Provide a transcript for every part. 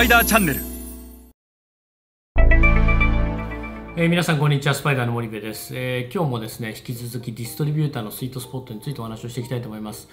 パイダーチャンネル。えー、皆さんこんにちはスパイダーの森部です、えー、今日もですね引き続きディストリビューターのスイートスポットについてお話をしていきたいと思います。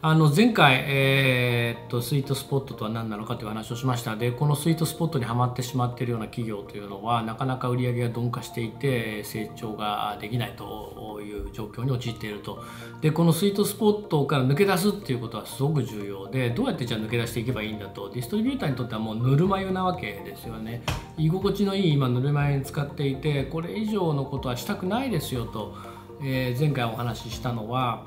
あの前回、えー、っとスイートスポットとは何なのかという話をしました。でこのスイートスポットにはまってしまっているような企業というのはなかなか売り上げが鈍化していて成長ができないという状況に陥っていると。でこのスイートスポットから抜け出すっていうことはすごく重要でどうやってじゃあ抜け出していけばいいんだと。ディストリビューターにとってはもうぬるま湯なわけですよね。居心地のいい今ぬるま湯に使っていてこれ以上のことはしたくないですよと、えー、前回お話ししたのは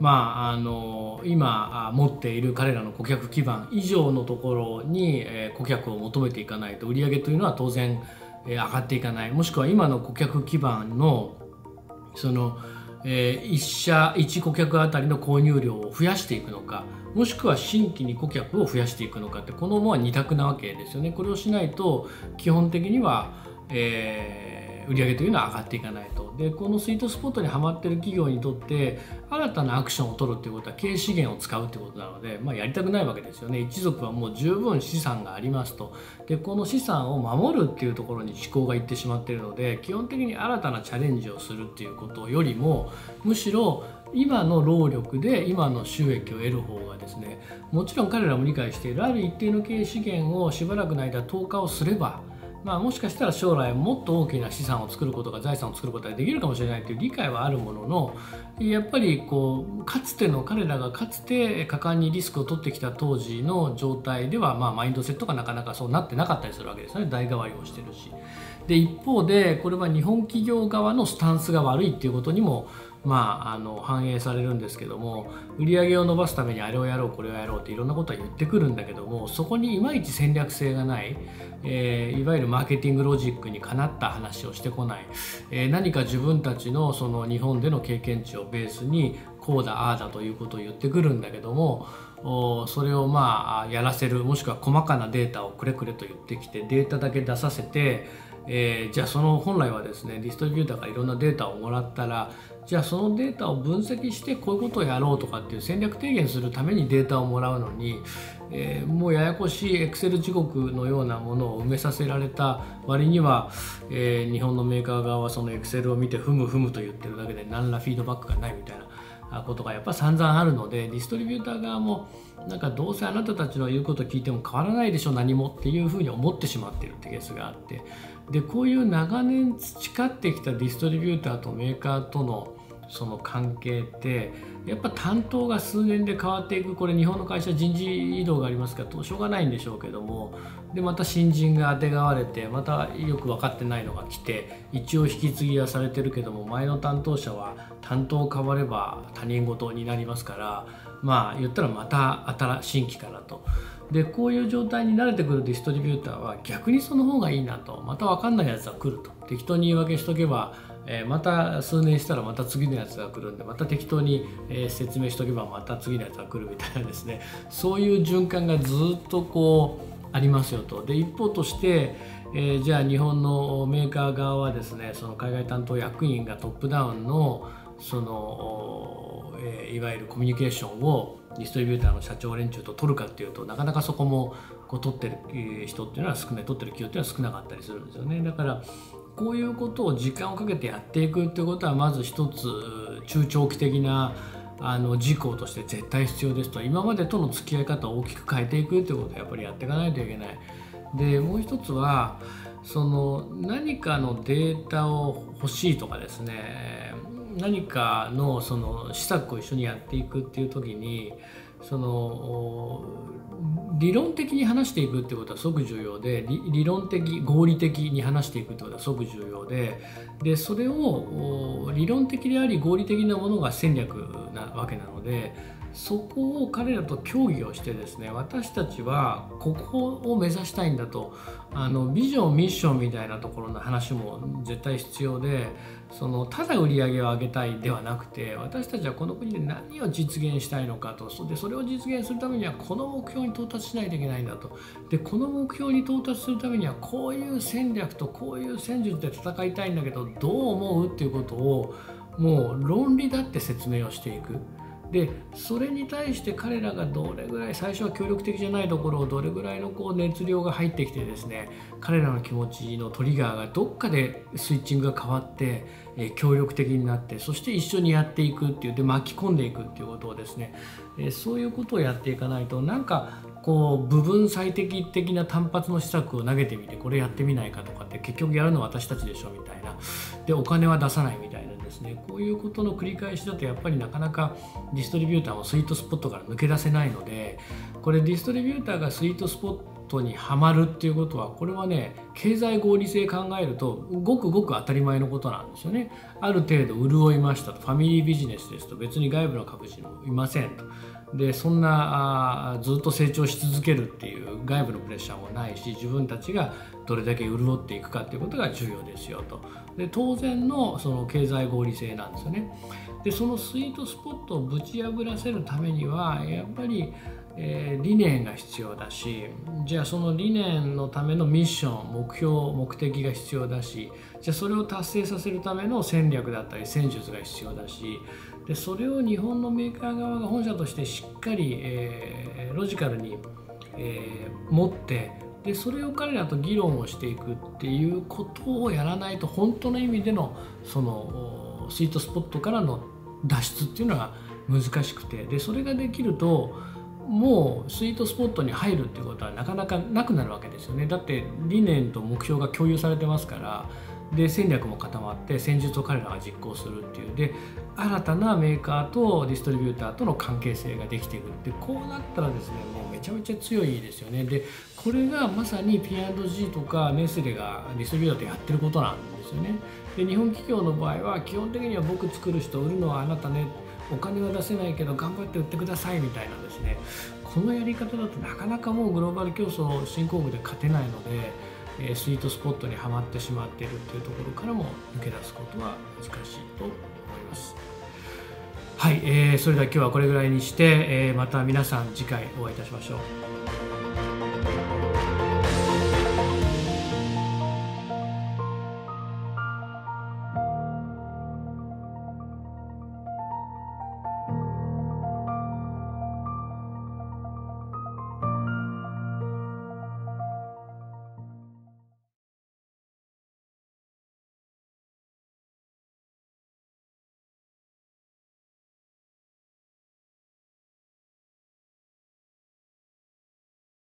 まあ、あの今持っている彼らの顧客基盤以上のところに顧客を求めていかないと売り上げというのは当然上がっていかないもしくは今の顧客基盤のその1社1顧客あたりの購入量を増やしていくのかもしくは新規に顧客を増やしていくのかってこのもは2択なわけですよね。これをしないと基本的には、えー、売上というのは上がっていかないと。でこのスイートスポットにはまってる企業にとって新たなアクションを取るっていうことは経営資源を使うってことなので、まあ、やりたくないわけですよね一族はもう十分資産がありますとでこの資産を守るっていうところに思考がいってしまっているので基本的に新たなチャレンジをするっていうことよりもむしろ今の労力で今の収益を得る方がですねもちろん彼らも理解しているある一定の経営資源をしばらくの間投下をすればまあ、もしかしたら将来もっと大きな資産を作ることが財産を作ることができるかもしれないという理解はあるもののやっぱりこうかつての彼らがかつて果敢にリスクを取ってきた当時の状態では、まあ、マインドセットがなかなかそうなってなかったりするわけですね代替わりをしてるし。で一方でこれは日本企業側のスタンスが悪いっていうことにもまあ、あの反映されるんですけども売り上げを伸ばすためにあれをやろうこれをやろうっていろんなことは言ってくるんだけどもそこにいまいち戦略性がない、えー、いわゆるマーケティングロジックにかなった話をしてこない、えー、何か自分たちのその日本での経験値をベースにこうだああだということを言ってくるんだけどもそれをまあやらせるもしくは細かなデータをくれくれと言ってきてデータだけ出させてえー、じゃあその本来はですねディストリビューターからいろんなデータをもらったらじゃあそのデータを分析してこういうことをやろうとかっていう戦略提言するためにデータをもらうのに、えー、もうややこしいエクセル地獄のようなものを埋めさせられた割には、えー、日本のメーカー側はそのエクセルを見てふむふむと言ってるだけで何らフィードバックがないみたいなことがやっぱ散々あるのでディストリビューター側もなんかどうせあなたたちの言うこと聞いても変わらないでしょ何もっていうふうに思ってしまってるってケースがあってでこういう長年培ってきたディストリビューターとメーカーとのその関係ってやっぱ担当が数年で変わっていく。これ日本の会社人事異動がありますからしょうがないんでしょうけども。でまた新人があてがわれてまたよく分かってないのが来て一応引き継ぎはされてるけども前の担当者は担当変われば他人事になりますからまあ言ったらまた新新規からと。でこういう状態に慣れてくるディストリビューターは逆にその方がいいなと。また分かんないやつは来ると。適当に言い訳しとけばえまた数年したらまた次のやつが来るんでまた適当に、え説明しとけばまた次のやつが来るみたいなですね。そういう循環がずっとこうありますよと。で一方として、えー、じゃあ日本のメーカー側はですねその海外担当役員がトップダウンのその、えー、いわゆるコミュニケーションをディストリビューターの社長連中と取るかっていうとなかなかそこもこう取ってる人っていうのは少ない取ってる企業っていうのは少なかったりするんですよね。だからこういうことを時間をかけてやっていくってことはまず一つ中長期的なあの事項として絶対必要ですと今までとの付き合い方を大きく変えていくってことをやっぱりやっていかないといけない。でもう一つはその何かのデータを欲しいとかですね何かのその施策を一緒にやっていくっていう時にその理論的に話していくってことは即重要で理論的合理的に話していくってことは即重要ででそれを理論的であり合理的なものが戦略なわけなのでそこを彼らと協議をしてですね私たちはここを目指したいんだとあのビジョンミッションみたいなところの話も絶対必要でそのただ売り上げを上げたいではなくて私たちはこの国で何を実現したいのかとでそれを実現するためにはこの目標に到達しないといけないんだとでこの目標に到達するためにはこういう戦略とこういう戦術で戦いたいんだけどどう思うっていうことをもう論理だって説明をしていく。でそれに対して彼らがどれぐらい最初は協力的じゃないところをどれぐらいのこう熱量が入ってきてですね彼らの気持ちのトリガーがどっかでスイッチングが変わって、え協力的になってそして一緒にやっていくっていうで巻き込んでいくっていうことをですね、えそういうことをやっていかないとなんかこう部分最適的な単発の施策を投げてみてこれやってみないかとかって結局やるのは私たちでしょみたいな。でお金は出さないみたいな。ですね。こういうことの繰り返しだとやっぱりなかなかディストリビューターもスイートスポットから抜け出せないのでこれディストリビューターがスイートスポットトにはまるっていうことはこれはね経済合理性考えるとごくごく当たり前のことなんですよね。ある程度潤いましたと。ファミリービジネスですと。別に外部の株主もいませんと。でそんなあずっと成長し続けるっていう外部のプレッシャーもないし自分たちがどれだけ潤っていくかっていうことが重要ですよと。で当然のその経済合理性なんですよね。でそのスイートスポットをぶち破らせるためにはやっぱりえー、理念が必要だしじゃあその理念のためのミッション目標目的が必要だしじゃあそれを達成させるための戦略だったり戦術が必要だしでそれを日本のメーカー側が本社としてしっかり、えー、ロジカルに、えー、持ってでそれを彼らと議論をしていくっていうことをやらないと本当の意味でのそのスイートスポットからの脱出っていうのは難しくてでそれができるともうスイートスポットに入るっていうことはなかなかなくなるわけですよね。だって理念と目標が共有されてますからで戦略も固まって戦術を彼らが実行するっていう。で新たなメーカーとディストリビューターとの関係性ができていくってこうなったらですねもうめちゃめちゃ強いですよね。でこれがまさに P&G とかネスレがディストリビューターとやってることなんですよね。で日本企業の場合は基本的には僕作る人売るのはあなたね。お金は出せないけど頑張って売ってくださいみたいなですねこのやり方だとなかなかもうグローバル競争新興国で勝てないのでえスイートスポットにはまってしまっているっていうところからも抜け出すことは難しいと思います。はい、えー、それでは今日はこれぐらいにして、えー、また皆さん次回お会いいたしましょう。